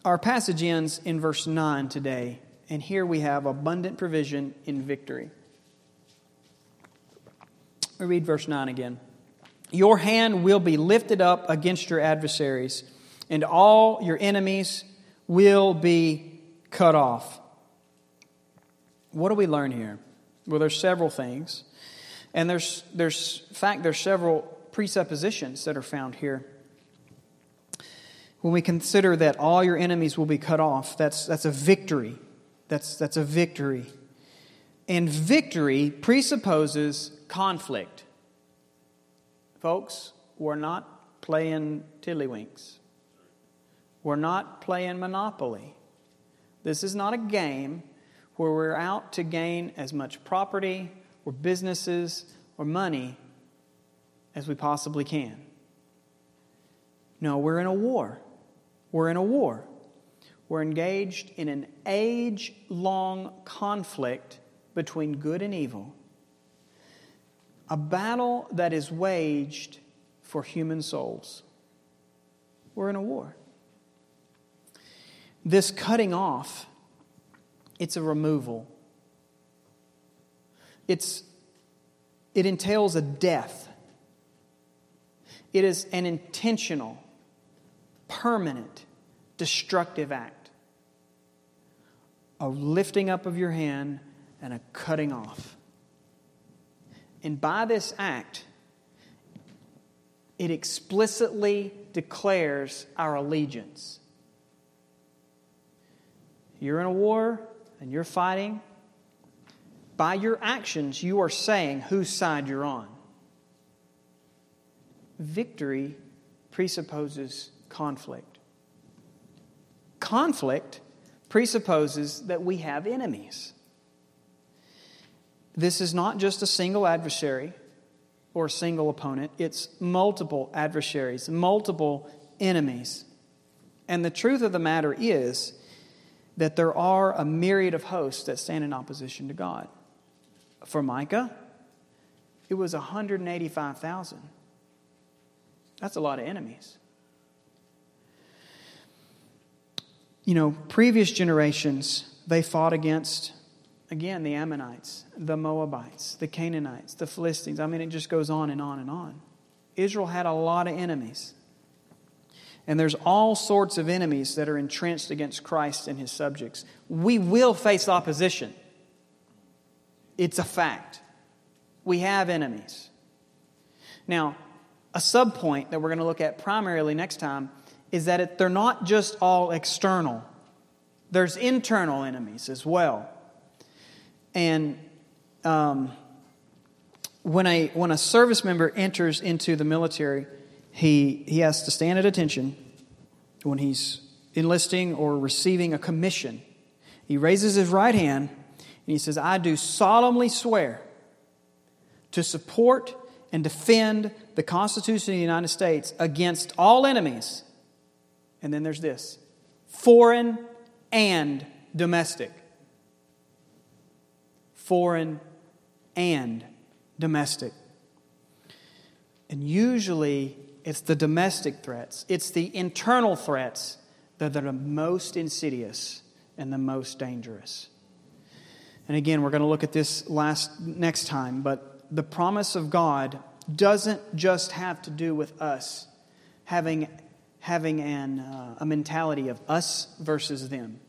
our passage ends in verse 9 today, and here we have abundant provision in victory. We read verse 9 again. Your hand will be lifted up against your adversaries, and all your enemies will be cut off. What do we learn here? Well, there's several things. And there's, there's, in fact, there's several presuppositions that are found here. When we consider that all your enemies will be cut off, that's, that's a victory. That's, that's a victory. And victory presupposes conflict. Folks, we're not playing tiddlywinks. We're not playing Monopoly. This is not a game where we're out to gain as much property or businesses or money as we possibly can. No, we're in a war. We're in a war. We're engaged in an age long conflict between good and evil, a battle that is waged for human souls. We're in a war. This cutting off it's a removal. It's, it entails a death. it is an intentional, permanent, destructive act. A lifting up of your hand and a cutting off. And by this act, it explicitly declares our allegiance. You're in a war and you're fighting. By your actions, you are saying whose side you're on. Victory presupposes conflict. Conflict presupposes that we have enemies. This is not just a single adversary or a single opponent, it's multiple adversaries, multiple enemies. And the truth of the matter is that there are a myriad of hosts that stand in opposition to God. For Micah, it was 185,000. That's a lot of enemies. You know, previous generations, they fought against Again, the Ammonites, the Moabites, the Canaanites, the Philistines. I mean, it just goes on and on and on. Israel had a lot of enemies. And there's all sorts of enemies that are entrenched against Christ and his subjects. We will face opposition. It's a fact. We have enemies. Now, a subpoint that we're going to look at primarily next time is that it, they're not just all external, there's internal enemies as well. And um, when, a, when a service member enters into the military, he, he has to stand at attention when he's enlisting or receiving a commission. He raises his right hand and he says, I do solemnly swear to support and defend the Constitution of the United States against all enemies. And then there's this foreign and domestic foreign, and domestic. And usually it's the domestic threats, it's the internal threats that are the most insidious and the most dangerous. And again, we're going to look at this last next time, but the promise of God doesn't just have to do with us having, having an, uh, a mentality of us versus them.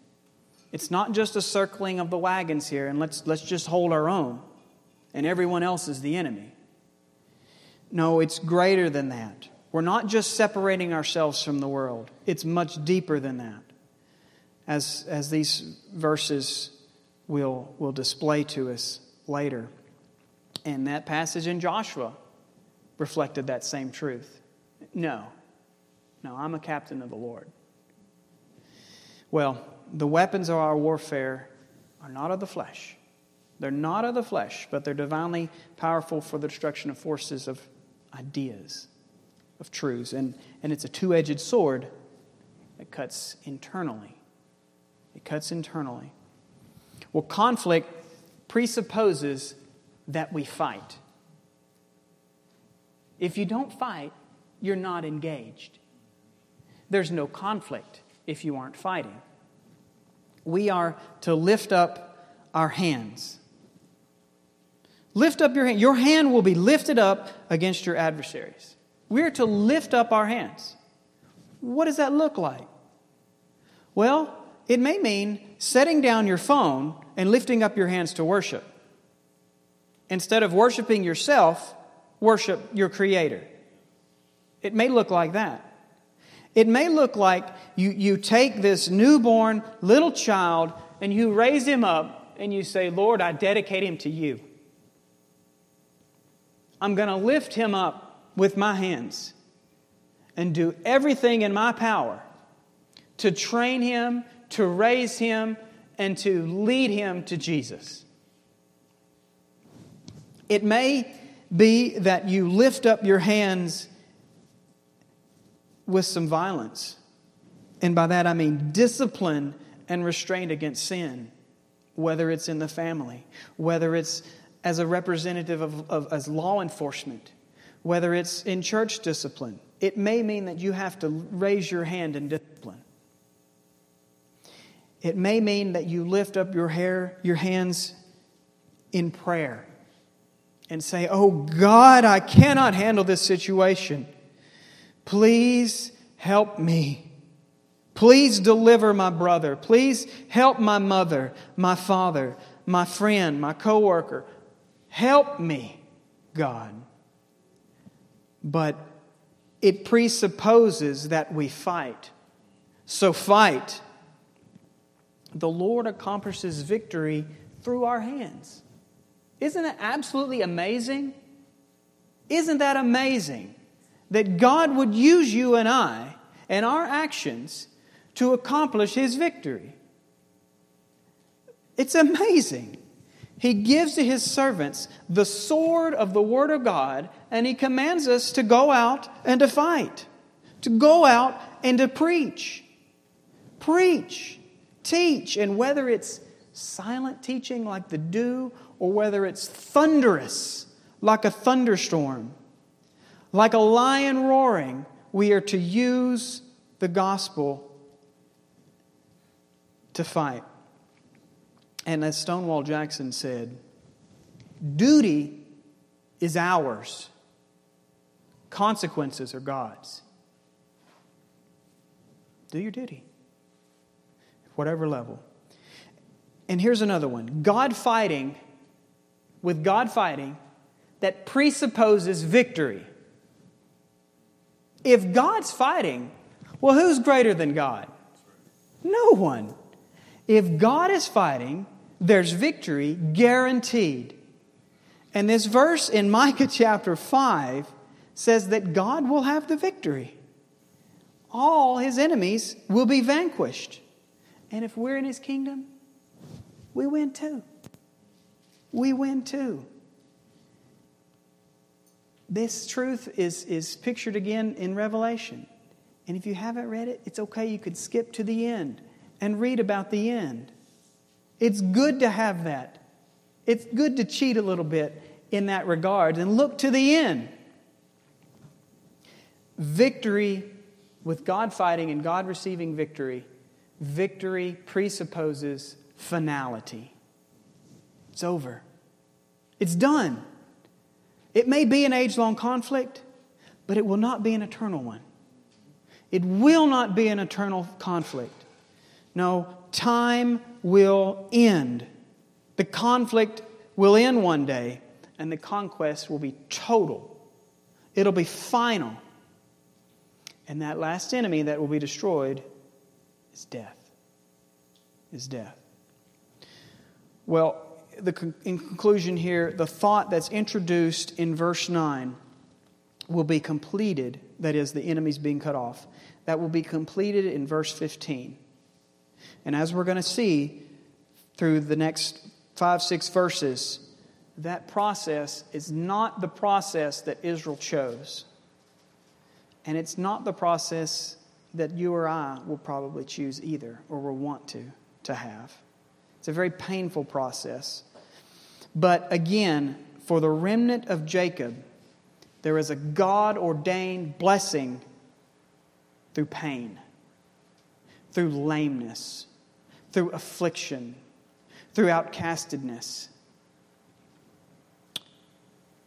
It's not just a circling of the wagons here and let's, let's just hold our own and everyone else is the enemy. No, it's greater than that. We're not just separating ourselves from the world, it's much deeper than that. As, as these verses will, will display to us later. And that passage in Joshua reflected that same truth. No, no, I'm a captain of the Lord. Well, the weapons of our warfare are not of the flesh. They're not of the flesh, but they're divinely powerful for the destruction of forces of ideas, of truths. And, and it's a two edged sword that cuts internally. It cuts internally. Well, conflict presupposes that we fight. If you don't fight, you're not engaged. There's no conflict if you aren't fighting we are to lift up our hands. Lift up your hand. Your hand will be lifted up against your adversaries. We're to lift up our hands. What does that look like? Well, it may mean setting down your phone and lifting up your hands to worship. Instead of worshiping yourself, worship your Creator. It may look like that. It may look like you, you take this newborn little child and you raise him up and you say, Lord, I dedicate him to you. I'm going to lift him up with my hands and do everything in my power to train him, to raise him, and to lead him to Jesus. It may be that you lift up your hands with some violence. And by that I mean discipline and restraint against sin, whether it's in the family, whether it's as a representative of, of, as law enforcement, whether it's in church discipline. It may mean that you have to raise your hand in discipline. It may mean that you lift up your hair, your hands in prayer and say, Oh God, I cannot handle this situation. Please help me. Please deliver my brother. Please help my mother, my father, my friend, my coworker. Help me, God. But it presupposes that we fight. So fight. The Lord accomplishes victory through our hands. Isn't that absolutely amazing? Isn't that amazing that God would use you and I and our actions to accomplish his victory? It's amazing. He gives to his servants the sword of the Word of God, and he commands us to go out and to fight, to go out and to preach. Preach, teach, and whether it's silent teaching like the dew, or whether it's thunderous like a thunderstorm, like a lion roaring, we are to use the gospel to fight. And as Stonewall Jackson said, duty is ours, consequences are God's. Do your duty, whatever level. And here's another one God fighting, with God fighting, that presupposes victory. If God's fighting, well, who's greater than God? No one. If God is fighting, there's victory guaranteed. And this verse in Micah chapter 5 says that God will have the victory. All his enemies will be vanquished. And if we're in his kingdom, we win too. We win too. This truth is, is pictured again in Revelation. And if you haven't read it, it's okay. You could skip to the end and read about the end. It's good to have that. It's good to cheat a little bit in that regard and look to the end. Victory with God fighting and God receiving victory, victory presupposes finality. It's over, it's done. It may be an age long conflict, but it will not be an eternal one. It will not be an eternal conflict. No, time will end. The conflict will end one day, and the conquest will be total. It'll be final. And that last enemy that will be destroyed is death. Is death. Well, the, in conclusion here, the thought that's introduced in verse 9 will be completed, that is, the enemy's being cut off. That will be completed in verse 15. And as we're going to see through the next five, six verses, that process is not the process that Israel chose. And it's not the process that you or I will probably choose either or will want to, to have. It's a very painful process. But again, for the remnant of Jacob, there is a God ordained blessing through pain, through lameness, through affliction, through outcastedness,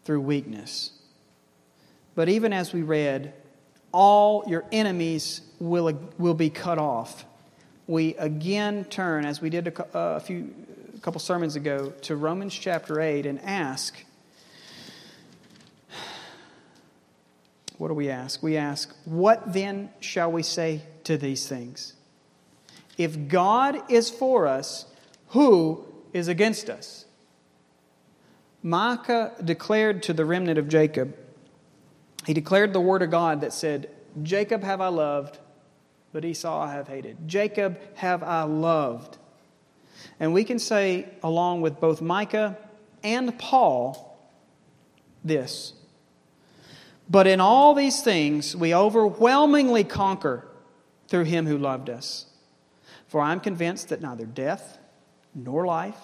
through weakness. But even as we read, all your enemies will, will be cut off. We again turn, as we did a, uh, a few a couple sermons ago, to Romans chapter 8 and ask what do we ask? We ask, What then shall we say to these things? If God is for us, who is against us? Micah declared to the remnant of Jacob, he declared the word of God that said, Jacob have I loved, but Esau I have hated. Jacob have I loved. And we can say, along with both Micah and Paul, this. But in all these things, we overwhelmingly conquer through him who loved us. For I'm convinced that neither death, nor life,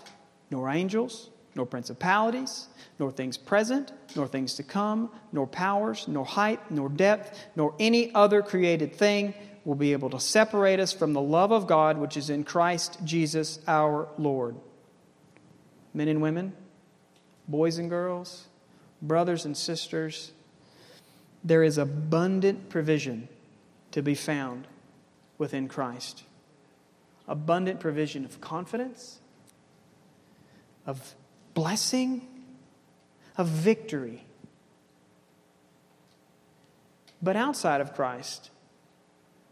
nor angels, nor principalities, nor things present, nor things to come, nor powers, nor height, nor depth, nor any other created thing will be able to separate us from the love of God which is in Christ Jesus our Lord. Men and women, boys and girls, brothers and sisters, there is abundant provision to be found within Christ. Abundant provision of confidence, of blessing, of victory. But outside of Christ,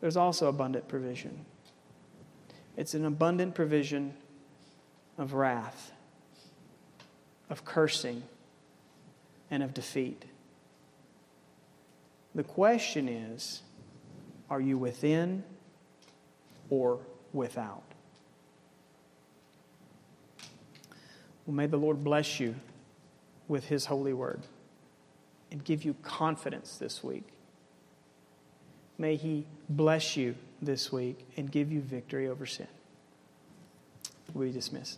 there's also abundant provision. It's an abundant provision of wrath, of cursing, and of defeat. The question is are you within or without? Well, may the Lord bless you with His holy word and give you confidence this week. May He bless you this week and give you victory over sin. We dismiss.